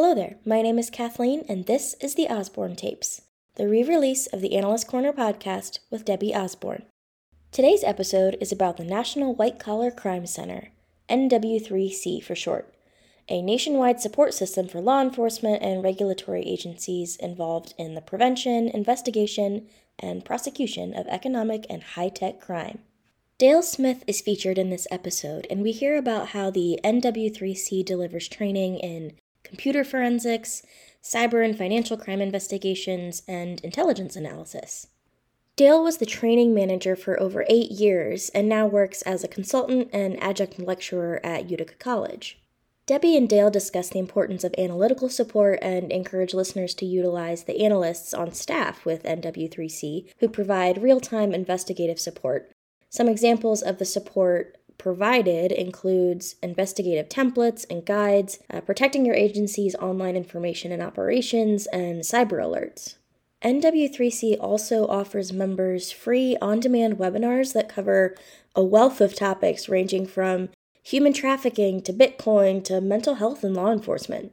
Hello there, my name is Kathleen, and this is the Osborne Tapes, the re release of the Analyst Corner podcast with Debbie Osborne. Today's episode is about the National White Collar Crime Center, NW3C for short, a nationwide support system for law enforcement and regulatory agencies involved in the prevention, investigation, and prosecution of economic and high tech crime. Dale Smith is featured in this episode, and we hear about how the NW3C delivers training in computer forensics, cyber and financial crime investigations, and intelligence analysis. Dale was the training manager for over eight years and now works as a consultant and adjunct lecturer at Utica College. Debbie and Dale discuss the importance of analytical support and encourage listeners to utilize the analysts on staff with NW3C who provide real time investigative support. Some examples of the support provided includes investigative templates and guides, uh, protecting your agency's online information and operations, and cyber alerts. NW3C also offers members free on demand webinars that cover a wealth of topics ranging from human trafficking to Bitcoin to mental health and law enforcement.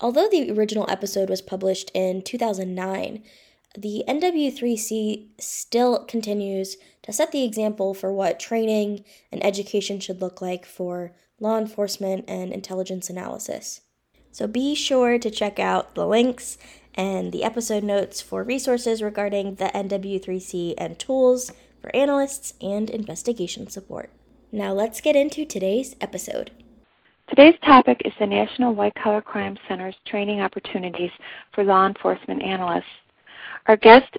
Although the original episode was published in 2009, the NW3C still continues to set the example for what training and education should look like for law enforcement and intelligence analysis. So be sure to check out the links and the episode notes for resources regarding the NW3C and tools for analysts and investigation support. Now let's get into today's episode. Today's topic is the National White Collar Crime Center's training opportunities for law enforcement analysts. Our guest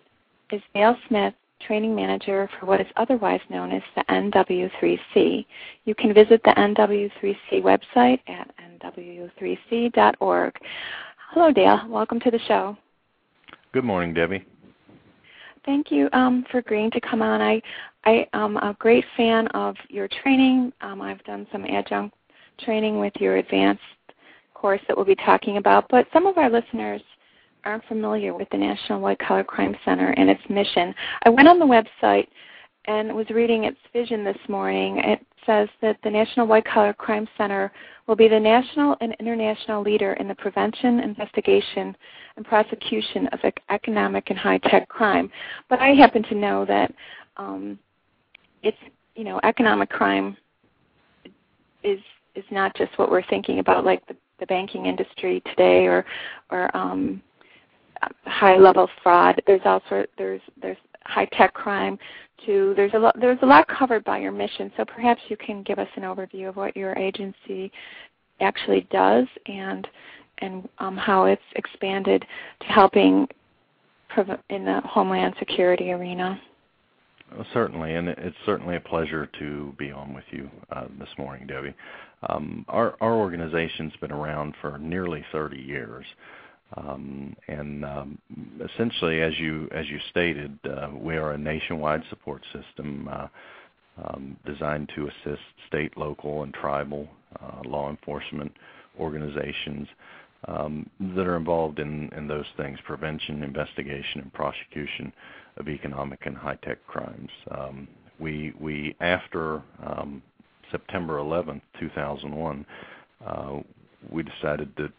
is Dale Smith, Training Manager for what is otherwise known as the NW3C. You can visit the NW3C website at nw3c.org. Hello, Dale. Welcome to the show. Good morning, Debbie. Thank you um, for agreeing to come on. I, I am a great fan of your training. Um, I've done some adjunct training with your advanced course that we'll be talking about, but some of our listeners aren't familiar with the National White Collar Crime Center and its mission. I went on the website and was reading its vision this morning. It says that the National White Collar Crime Center will be the national and international leader in the prevention, investigation, and prosecution of economic and high-tech crime. But I happen to know that um, it's you know economic crime is is not just what we're thinking about, like the, the banking industry today, or or um, high level fraud. There's also there's there's high tech crime too. There's a lot there's a lot covered by your mission. So perhaps you can give us an overview of what your agency actually does and and um, how it's expanded to helping in the homeland security arena. Well, certainly, and it's certainly a pleasure to be on with you uh, this morning, Debbie. Um, our, our organization's been around for nearly 30 years. Um, and um, essentially, as you as you stated, uh, we are a nationwide support system uh, um, designed to assist state, local, and tribal uh, law enforcement organizations um, that are involved in, in those things: prevention, investigation, and prosecution of economic and high-tech crimes. Um, we we after um, September 11th, 2001, uh, we decided to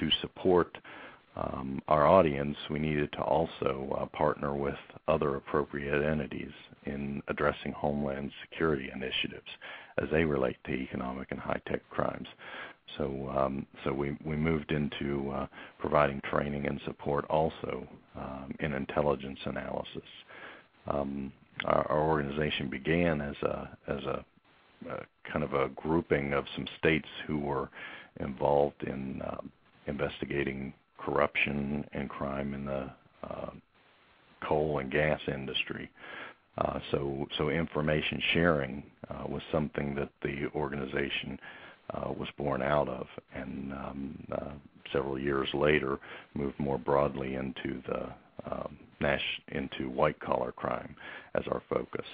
to support um, our audience, we needed to also uh, partner with other appropriate entities in addressing homeland security initiatives as they relate to economic and high-tech crimes. So, um, so we, we moved into uh, providing training and support also um, in intelligence analysis. Um, our, our, organization began as a as a, a, kind of a grouping of some states who were involved in uh, investigating corruption and crime in the uh, coal and gas industry. Uh, so, so information sharing uh, was something that the organization uh, was born out of, and um, uh, several years later moved more broadly into the um, Nash into white collar crime as our focus.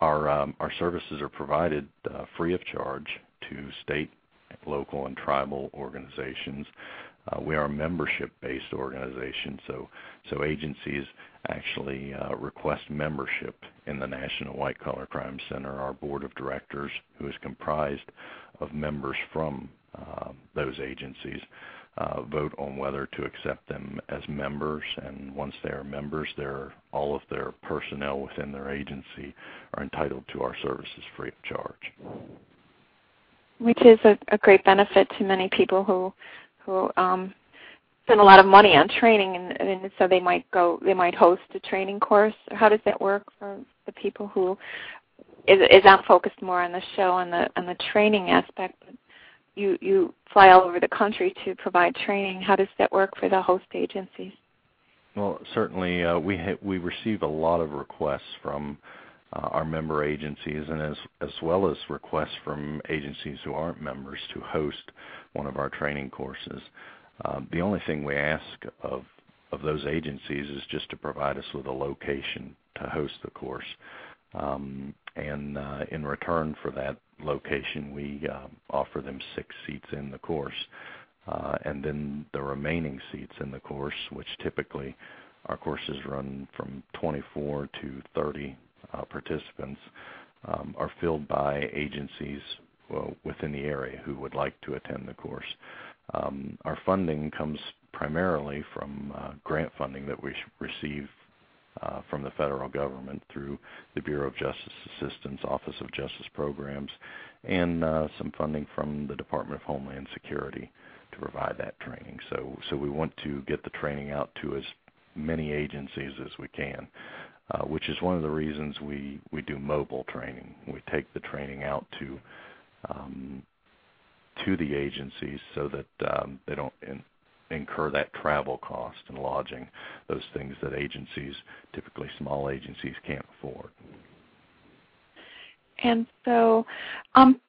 Our um, our services are provided uh, free of charge to state local and tribal organizations Uh, we are a membership-based organization, so so agencies actually uh, request membership in the National White Collar Crime Center. Our board of directors, who is comprised of members from uh, those agencies, uh, vote on whether to accept them as members. And once they are members, all of their personnel within their agency are entitled to our services free of charge. Which is a, a great benefit to many people who who um, spend a lot of money on training, and, and so they might go, they might host a training course. How does that work for the people who is is not focused more on the show and the on the training aspect, but you you fly all over the country to provide training. How does that work for the host agencies? Well, certainly uh, we ha- we receive a lot of requests from our member agencies, and as as well as requests from agencies who aren't members to host one of our training courses. Um, the only thing we ask of of those agencies is just to provide us with a location to host the course. Um, and uh, in return for that location, we uh, offer them six seats in the course. Uh, and then the remaining seats in the course, which typically our courses run from 24 to 30 uh, participants, um, are filled by agencies well, within the area who would like to attend the course. Um, our funding comes primarily from uh, grant funding that we receive uh, from the federal government through the Bureau of Justice Assistance, Office of Justice Programs, and uh, some funding from the Department of Homeland Security to provide that training. So, so we want to get the training out to as many agencies as we can, uh, which is one of the reasons we, we do mobile training. We take the training out to um, to the agencies so that um, they don't in, incur that travel cost and lodging, those things that agencies, typically small agencies, can't afford. And so, um,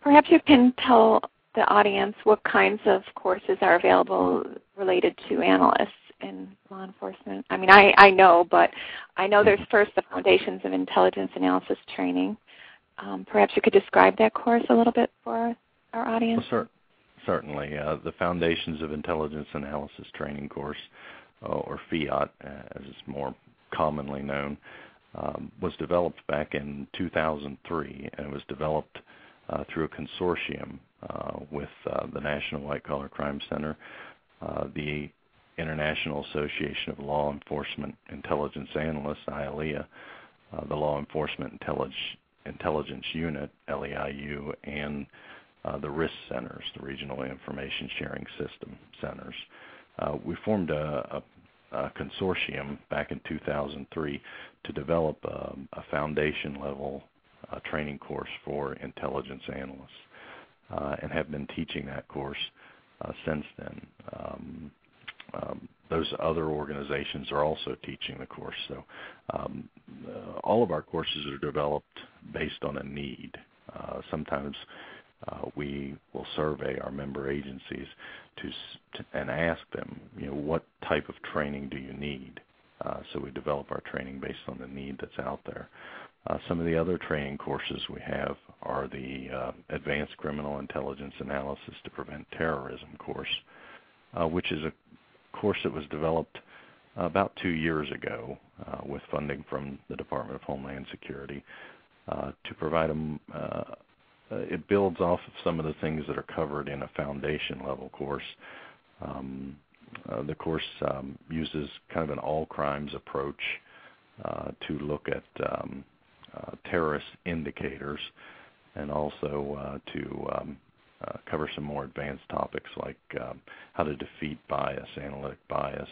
perhaps you can tell the audience what kinds of courses are available related to analysts in law enforcement. I mean, I, I know, but I know there's first the Foundations of Intelligence Analysis training. Um, perhaps you could describe that course a little bit for our audience. Well, sir, certainly. Uh, the Foundations of Intelligence Analysis training course, uh, or FIAT uh, as it's more commonly known, um, was developed back in 2003, and it was developed uh, through a consortium uh, with uh, the National White Collar Crime Center, the International Association of Law Enforcement Intelligence Analysts, IALEIA, the Law Enforcement Intelligence Intelligence Unit, LEIU, and uh, the RISS centers, the Regional Information Sharing System centers. Uh, we formed a, a, a, consortium back in 2003 to develop a, a foundation level uh, training course for intelligence analysts uh, and have been teaching that course uh, since then. Um, um, those other organizations are also teaching the course. So um, uh, all of our courses are developed based on a need. Uh, sometimes uh, we will survey our member agencies to, to, and ask them, you know, what type of training do you need? Uh, so we develop our training based on the need that's out there. Uh, some of the other training courses we have are the uh, Advanced Criminal Intelligence Analysis to Prevent Terrorism course, which is a course that was developed about two years ago uh, with funding from the Department of Homeland Security uh, to provide them. Uh, it builds off of some of the things that are covered in a foundation level course. Um, uh, the course um, uses kind of an all crimes approach uh, to look at um, uh, terrorist indicators and also to um, uh, cover some more advanced topics like um, how to defeat bias, analytic bias,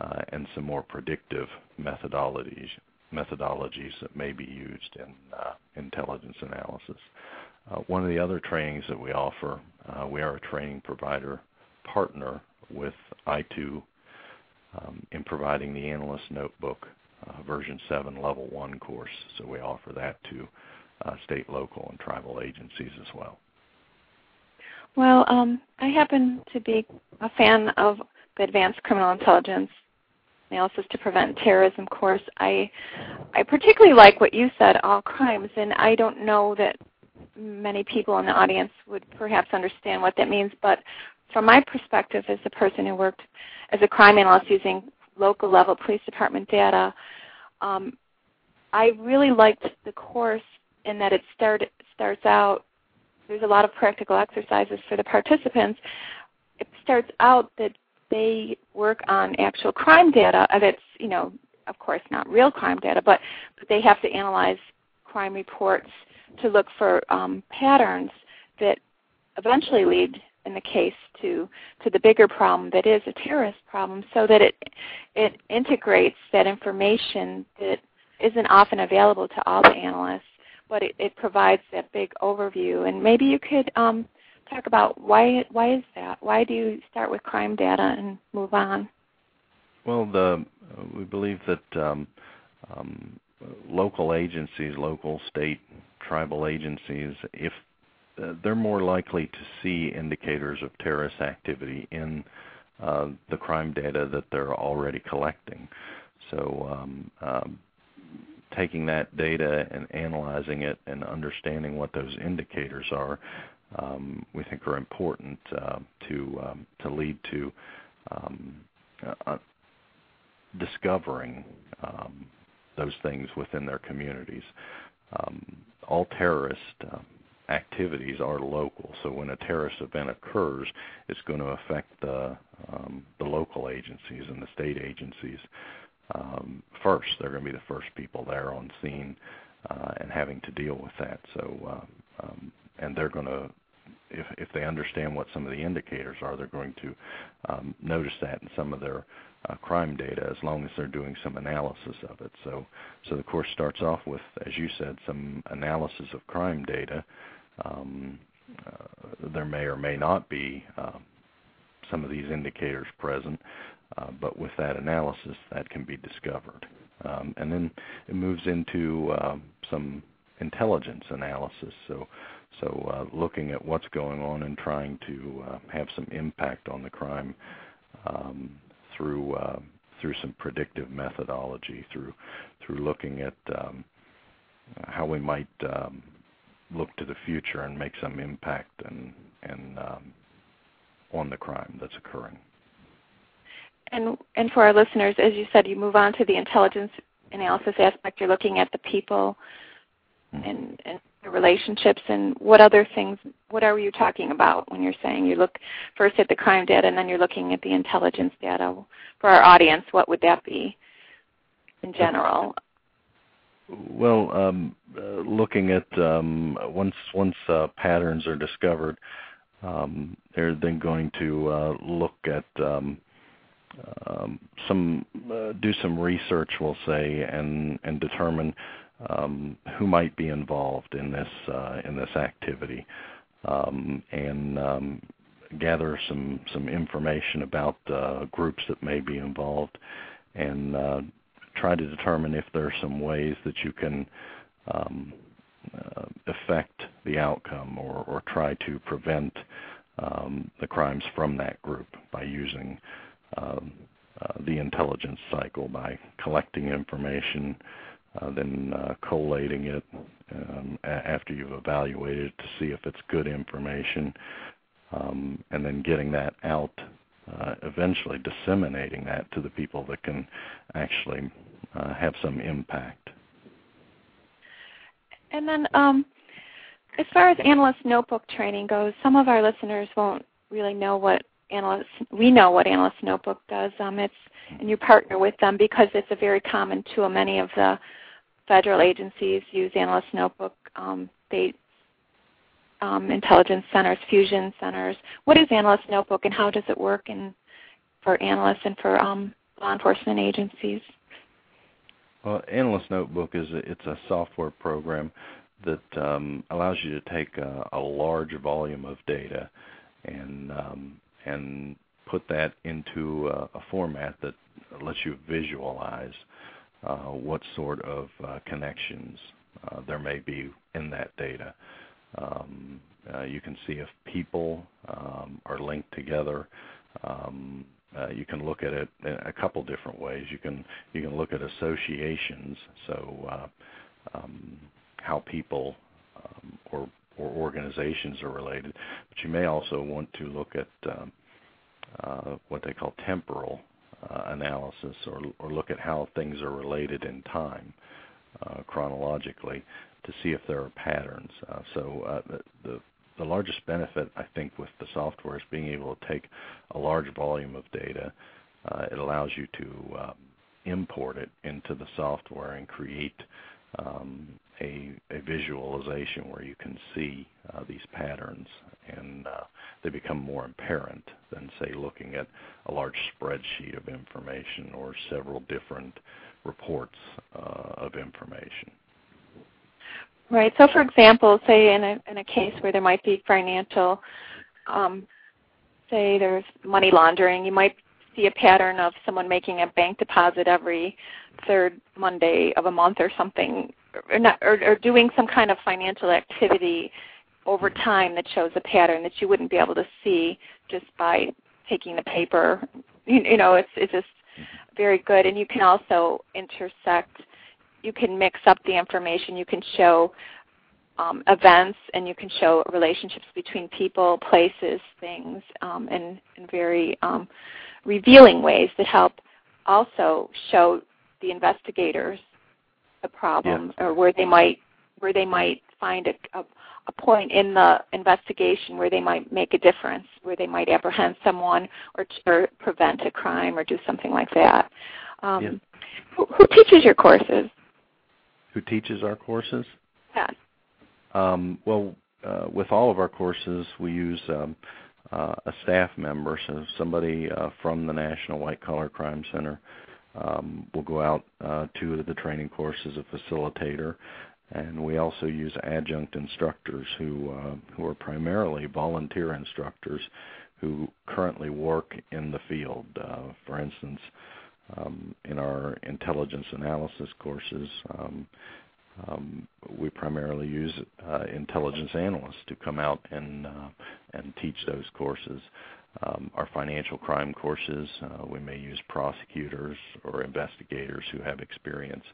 uh, and some more predictive methodologies methodologies that may be used in uh, intelligence analysis. Uh, one of the other trainings that we offer, uh, we are a training provider partner with I2 um, in providing the Analyst Notebook version 7 level 1 course. So we offer that to state, local, and tribal agencies as well. Well, um, I happen to be a fan of the Advanced Criminal Intelligence Analysis to Prevent Terrorism course. I I particularly like what you said, all crimes, and I don't know that many people in the audience would perhaps understand what that means, but from my perspective as a person who worked as a crime analyst using local level police department data, um, I really liked the course in that it start, starts out, there's a lot of practical exercises for the participants. It starts out that they work on actual crime data that's, you know, of course not real crime data, but, but they have to analyze crime reports to look for um, patterns that eventually lead in the case to to the bigger problem that is a terrorist problem so that it it integrates that information that isn't often available to all the analysts but it, it provides that big overview. And maybe you could um, talk about why why is that? Why do you start with crime data and move on? Well the we believe that um, um, local agencies local state tribal agencies if uh, they're more likely to see indicators of terrorist activity in uh, the crime data that they're already collecting. So um, um, taking that data and analyzing it and understanding what those indicators are, um, we think are important uh, to um, to lead to um, uh, discovering um, those things within their communities. all terrorists activities are local. So when a terrorist event occurs, it's going to affect the um, the local agencies and the state agencies um, first. They're going to be the first people there on scene uh, and having to deal with that. So uh, um, and they're going to if if they understand what some of the indicators are, they're going to um, notice that in some of their uh, crime data as long as they're doing some analysis of it. So, so the course starts off with, as you said, some analysis of crime data, um, uh, there may or may not be uh, some of these indicators present, uh, but with that analysis, that can be discovered. Um, and then it moves into uh, some intelligence analysis. So, so uh, looking at what's going on and trying to uh, have some impact on the crime um, through uh, through some predictive methodology, through through looking at um, how we might um, look to the future and make some impact and and um, on the crime that's occurring. And and for our listeners, as you said, you move on to the intelligence analysis aspect. You're looking at the people mm-hmm. and and the relationships and what other things. What are you talking about when you're saying you look first at the crime data and then you're looking at the intelligence data? For our audience, what would that be in general? Well, um, uh, looking at um, once once uh, patterns are discovered, um, they're then going to uh, look at um, um, some uh, do some research, we'll say, and and determine um, who might be involved in this uh, in this activity, and gather some some information about uh, groups that may be involved, and try to determine if there are some ways that you can um, uh, affect the outcome or, or try to prevent um, the crimes from that group by using um, uh, the intelligence cycle by collecting information, uh, then uh, collating it um, a- after you've evaluated it to see if it's good information, um, and then getting that out uh, eventually disseminating that to the people that can actually uh, have some impact. And then, um, as far as analyst notebook training goes, some of our listeners won't really know what We know what analyst notebook does. Um, it's and you partner with them because it's a very common tool. Many of the federal agencies use analyst notebook. Um, they um, intelligence centers, fusion centers. What is Analyst Notebook, and how does it work in, for analysts and for um, law enforcement agencies? Well, Analyst Notebook is a, it's a software program that um, allows you to take a, a, large volume of data and um, and put that into a, a, format that lets you visualize uh, what sort of uh, connections uh, there may be in that data. Um, uh, you can see if people um, are linked together. Um, uh, you can look at it a couple different ways. You can you can look at associations, so uh, um, how people um, or or organizations are related. But you may also want to look at um, uh, what they call temporal uh, analysis, or, or look at how things are related in time uh, chronologically to see if there are patterns. Uh, so uh, the, the largest benefit I think with the software is being able to take a large volume of data. Uh, it allows you to import it into the software and create um, a, a, visualization where you can see uh, these patterns and uh, they become more apparent than say looking at a large spreadsheet of information or several different reports uh, of information. Right. So, for example, say in a in a case where there might be financial, um, say there's money laundering, you might see a pattern of someone making a bank deposit every third Monday of a month or something, or, not, or, or doing some kind of financial activity over time that shows a pattern that you wouldn't be able to see just by taking the paper. You, you know, it's it's just very good, and you can also intersect. You can mix up the information. You can show um, events, and you can show relationships between people, places, things, um, in, in very um, revealing ways that help also show the investigators a problem or where they might where they might find a, a, a point in the investigation where they might make a difference, where they might apprehend someone or, or prevent a crime or do something like that. Um, who, who, teaches your courses? Who teaches our courses? Yes. Um, well, uh, with all of our courses, we use um, uh, a staff member, so somebody uh, from the National White Collar Crime Center um, will go out uh, to the training course as a facilitator, and we also use adjunct instructors who uh, who are primarily volunteer instructors who currently work in the field. Uh, for instance, um, in our intelligence analysis courses, um, um, we primarily use uh, intelligence analysts to come out and uh, and teach those courses. Um, our financial crime courses, uh, we may use prosecutors or investigators who have experience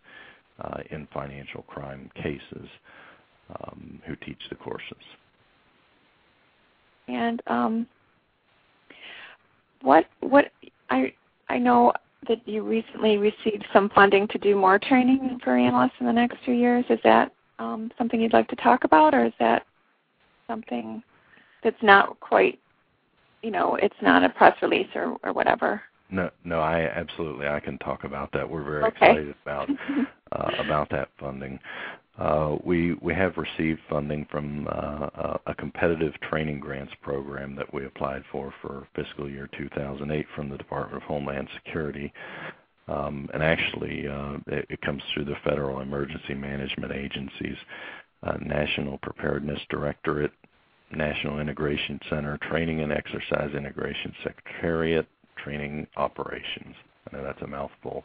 uh, in financial crime cases um, who teach the courses. And um, what what I I know that you recently received some funding to do more training for analysts in the next few years. Is that um, something you'd like to talk about, or is that something that's not quite, you know, it's not a press release or, or whatever? No, no, I absolutely I can talk about that. We're very okay. excited about uh, about that funding. Uh, we we have received funding from uh, a competitive training grants program that we applied for for fiscal year 2008 from the Department of Homeland Security. Um, and actually, uh, it, it, comes through the Federal Emergency Management Agencies, uh, National Preparedness Directorate, National Integration Center, Training and Exercise Integration Secretariat, Training Operations. I know that's a mouthful,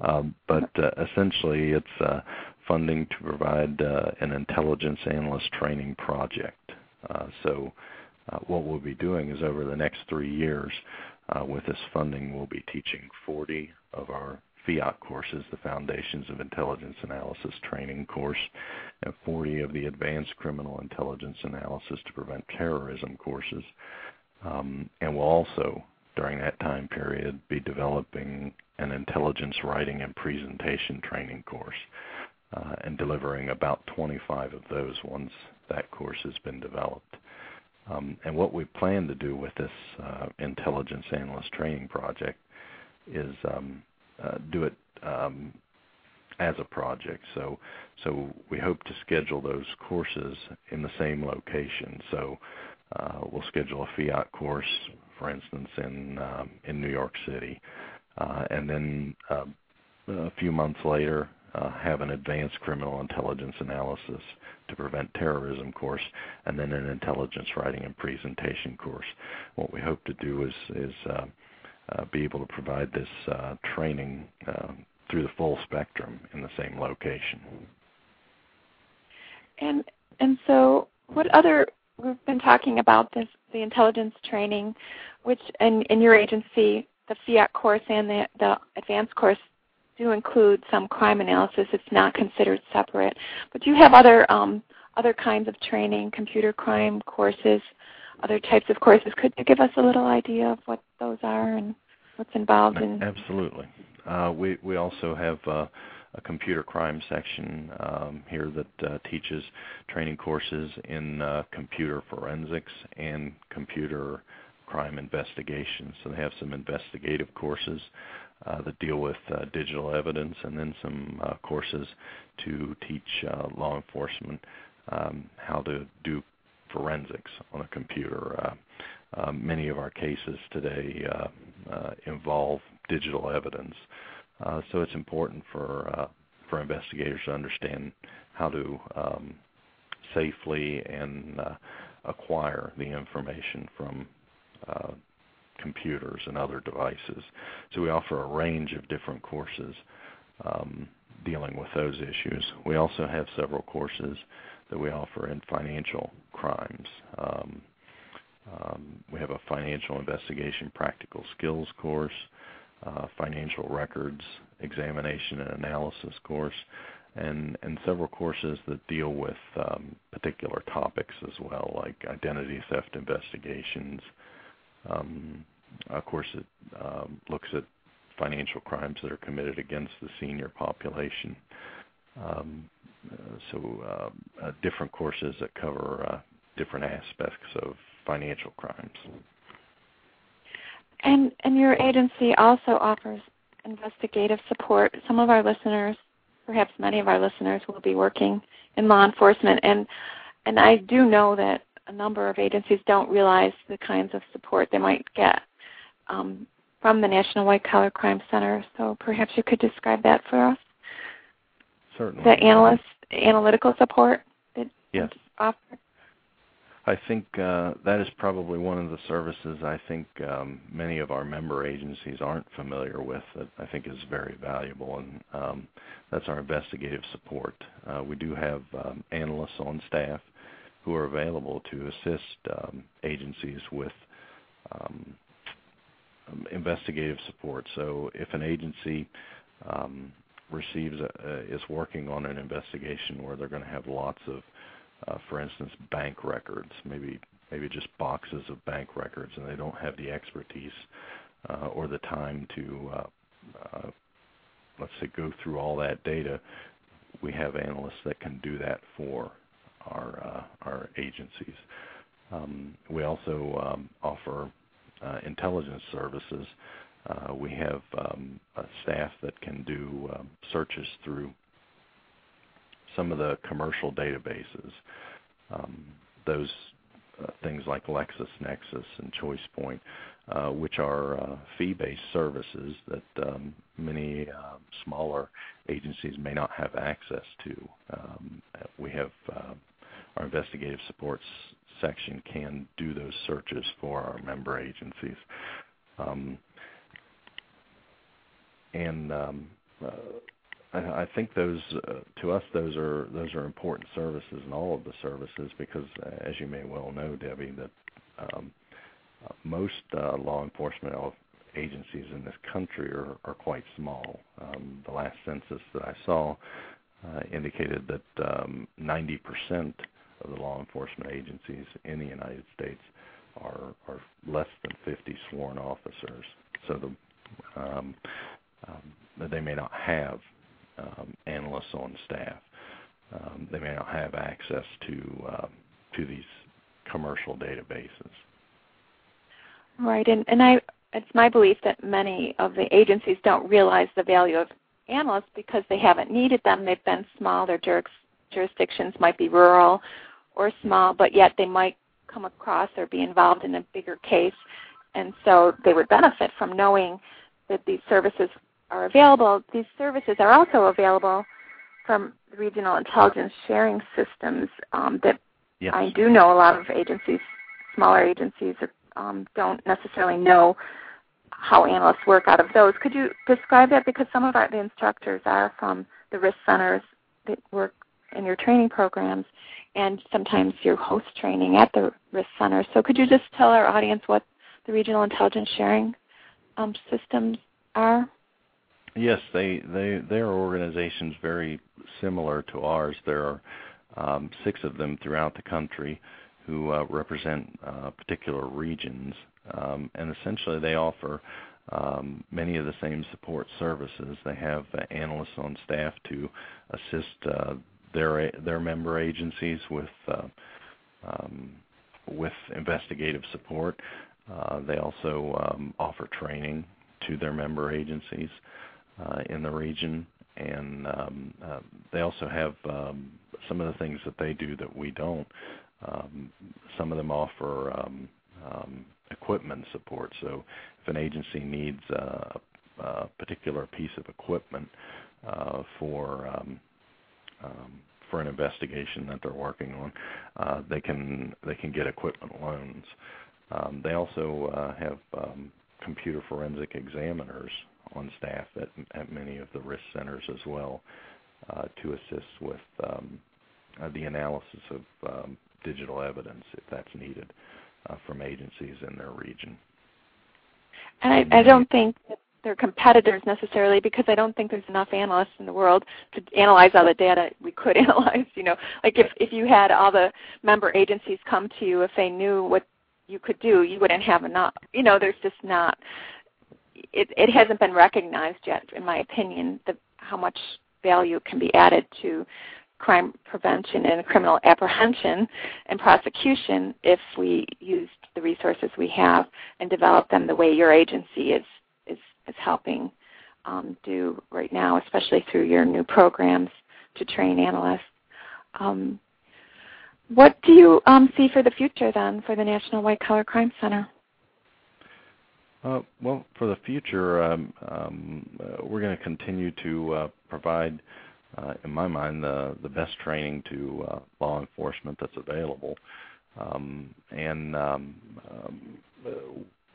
um, but uh, essentially it's uh, funding to provide uh, an intelligence analyst training project. Uh, so uh, what we'll be doing is over the next three years, uh, with this funding, we'll be teaching 40 of our FIAT courses, the Foundations of Intelligence Analysis training course, and 40 of the Advanced Criminal Intelligence Analysis to Prevent Terrorism courses. Um, and we'll also during that time period be developing an intelligence writing and presentation training course uh, and delivering about 25 of those once that course has been developed. Um, and what we plan to do with this uh, intelligence analyst training project is um, uh, do it um, as a project. So, so we hope to schedule those courses in the same location. So, we'll schedule a fiat course for instance, in um, in New York City, uh, and then uh, a few months later uh, have an advanced criminal intelligence analysis to prevent terrorism course, and then an intelligence writing and presentation course. What we hope to do is is be able to provide this training through the full spectrum in the same location. And and so, what other we've been talking about this the intelligence training which in, in your agency, the FIAT course and the, the advanced course do include some crime analysis. It's not considered separate. But do you have other um, other kinds of training, computer crime courses, other types of courses. Could you give us a little idea of what those are and what's involved in? Absolutely. Uh, we we also have uh, a computer crime section um, here that uh, teaches training courses in uh, computer forensics and computer crime investigation. So they have some investigative courses uh, that deal with uh, digital evidence, and then some uh, courses to teach uh, law enforcement um, how to do forensics on a computer. Uh, uh, many of our cases today involve digital evidence, so it's important for for investigators to understand how to um, safely and acquire the information from uh, computers and other devices. So we offer a range of different courses um, dealing with those issues. We also have several courses that we offer in financial crimes. Um, um, we have a financial investigation practical skills course, uh, financial records examination and analysis course, and, and several courses that deal with um, particular topics as well, like identity theft investigations, um, of course, it um, looks at financial crimes that are committed against the senior population. Um, uh, so uh, uh, different courses that cover uh, different aspects of financial crimes. And and your agency also offers investigative support. Some of our listeners, perhaps many of our listeners, will be working in law enforcement, and and I do know that a number of agencies don't realize the kinds of support they might get um, from the National White Collar Crime Center. So perhaps you could describe that for us. Certainly. The analyst analytical support that yes. offer. I think uh, that is probably one of the services I think um, many of our member agencies aren't familiar with that I think is very valuable, and um, that's our investigative support. Uh, we do have um, analysts on staff who are available to assist um, agencies with um, um, investigative support. So if an agency receives a, is working on an investigation where they're going to have lots of, for instance, bank records, maybe maybe just boxes of bank records, and they don't have the expertise uh, or the time to, uh, uh let's say, go through all that data, we have analysts that can do that for our uh, our agencies. Um, we also um, offer uh, intelligence services. Uh, we have um, staff that can do searches through some of the commercial databases. Um, those uh, things like LexisNexis and ChoicePoint, uh, which are uh, fee-based services that um, many uh, smaller agencies may not have access to. Um, we have uh, our investigative supports section can do those searches for our member agencies. Um, and um, uh, I, think those, uh, to us, those are those are important services, and all of the services, because uh, as you may well know, Debbie, that um, uh, most uh, law enforcement agencies in this country are, are quite small. Um, the last census that I saw uh, indicated that um, 90% of the law enforcement agencies in the United States are, are less than 50 sworn officers. So the, um, um, they may not have um, analysts on staff. Um, they may not have access to uh, to these commercial databases. Right, and and I it's my belief that many of the agencies don't realize the value of analysts because they haven't needed them. They've been small. Their jurisdictions might be rural, or small, but yet they might come across or be involved in a bigger case. And so they would benefit from knowing that these services are available. These services are also available from regional intelligence sharing systems um, that yes. I do know a lot of agencies, smaller agencies, um, don't necessarily know how analysts work out of those. Could you describe that? Because some of our, the instructors are from the risk centers that work in your training programs, and sometimes your host training at the risk center. So could you just tell our audience what the regional intelligence sharing um, systems are? Yes, they they are organizations very similar to ours. There are um, six of them throughout the country who uh, represent uh, particular regions, um, and essentially they offer um, many of the same support services. They have uh, analysts on staff to assist their their member agencies with with investigative support. They also offer training to their member agencies in the region, and um, uh, they also have um, some of the things that they do that we don't. Um, some of them offer equipment support. So if an agency needs uh, a particular piece of equipment uh, for for an investigation that they're working on, uh, they can they can get equipment loans. They also uh, have computer forensic examiners on staff at, at many of the risk centers as well uh, to assist with um, uh, the analysis of um, digital evidence if that's needed uh, from agencies in their region. And I, I don't think that they're competitors necessarily because I don't think there's enough analysts in the world to analyze all the data we could analyze. You know, like if if you had all the member agencies come to you if they knew what you could do, you wouldn't have enough. You know, there's just not. It it hasn't been recognized yet, in my opinion, the how much value can be added to crime prevention and criminal apprehension and prosecution if we used the resources we have and developed them the way your agency is is, is helping um, do right now, especially through your new programs to train analysts. Um, what do you um, see for the future then for the National White Collar Crime Center? Uh, well, for the future, um, um, uh, we're going to continue to uh, provide in my mind, the best training to law enforcement that's available. Um, and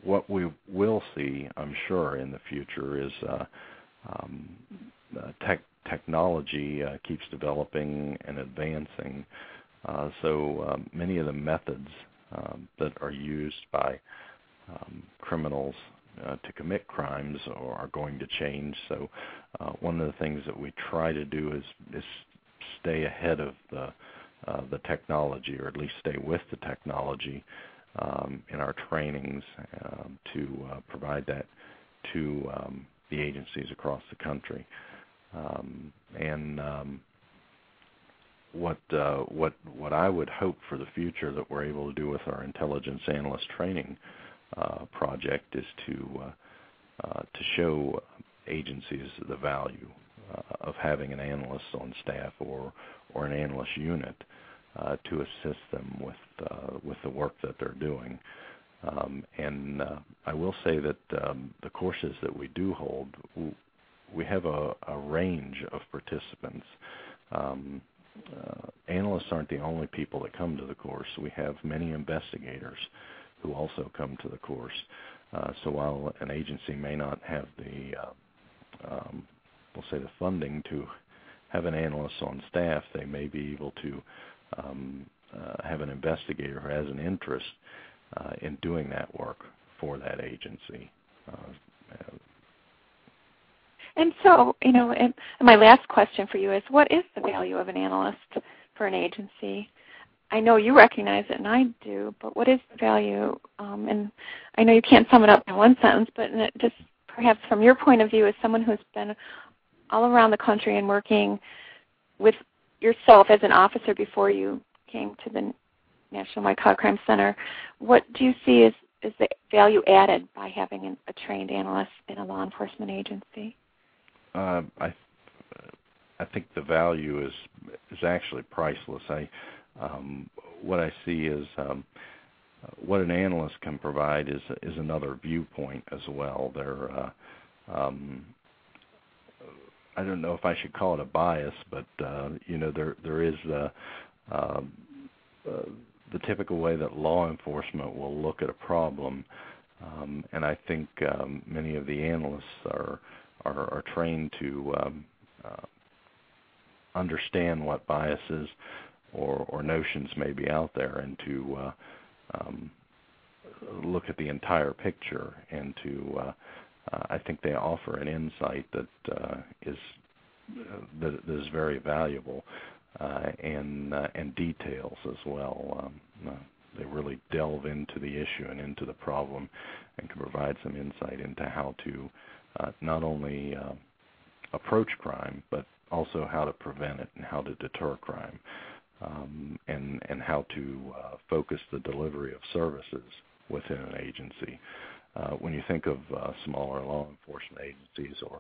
what we will see, I'm sure, in the future is tech, technology keeps developing and advancing. So many of the methods that are used by um, criminals uh, to commit crimes are going to change. So uh, one of the things that we try to do is is stay ahead of the uh, the technology, or at least stay with the technology um, in our trainings um, to uh, provide that to um, the agencies across the country. Um, and um, what uh, what what I would hope for the future that we're able to do with our intelligence analyst training uh, project is to uh, uh, to show agencies the value of having an analyst on staff or or an analyst unit to assist them with with the work that they're doing. Um, and uh, I will say that um, the courses that we do hold, we have a, range of participants. Um, uh, analysts aren't the only people that come to the course. We have many investigators who also come to the course. Uh, so while an agency may not have the, uh, um, we'll say, the funding to have an analyst on staff, they may be able to um, uh, have an investigator who has an interest uh, in doing that work for that agency. Uh, and so, you know, and my last question for you is, what is the value of an analyst for an agency? I know you recognize it, and I do. But what is the value? Um, and I know you can't sum it up in one sentence, but just perhaps from your point of view, as someone who's been all around the country and working with yourself as an officer before you came to the National White Collar Crime Center, what do you see as, as the value added by having an, a trained analyst in a law enforcement agency? Uh, I I think the value is is actually priceless. I um, what I see is um, what an analyst can provide is is another viewpoint as well. They're uh, um, I don't know if I should call it a bias, but uh, you know there there is the uh, uh, the typical way that law enforcement will look at a problem, um, and I think um, many of the analysts are are, are trained to um, uh, understand what biases or, or notions may be out there and to uh, um, look at the entire picture and to uh, uh, I think they offer an insight that uh, is uh, that, that is very valuable. uh, and uh, and details as well. Um, uh, they really delve into the issue and into the problem, and can provide some insight into how to uh, not only uh, approach crime, but also how to prevent it and how to deter crime, um, and and how to uh, focus the delivery of services within an agency. Uh, when you think of uh, smaller law enforcement agencies, or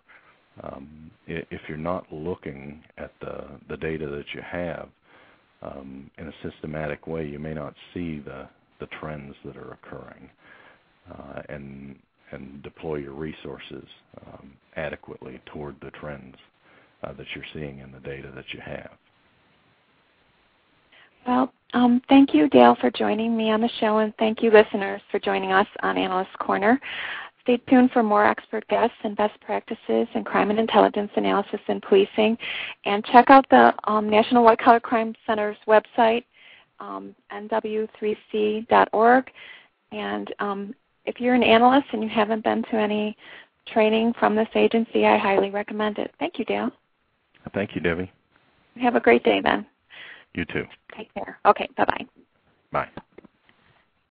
um, if you're not looking at the the data that you have um, in a systematic way, you may not see the the trends that are occurring, uh, and and deploy your resources um, adequately toward the trends uh, that you're seeing in the data that you have. Well, um, thank you, Dale, for joining me on the show, and thank you, listeners, for joining us on Analyst Corner. Stay tuned for more expert guests and best practices in crime and intelligence analysis and policing. And check out the um, National White Collar Crime Center's website, um, nw3c.org. And um, if you're an analyst and you haven't been to any training from this agency, I highly recommend it. Thank you, Dale. Thank you, Debbie. Have a great day, then. You too. Take care. Okay, bye-bye. Bye.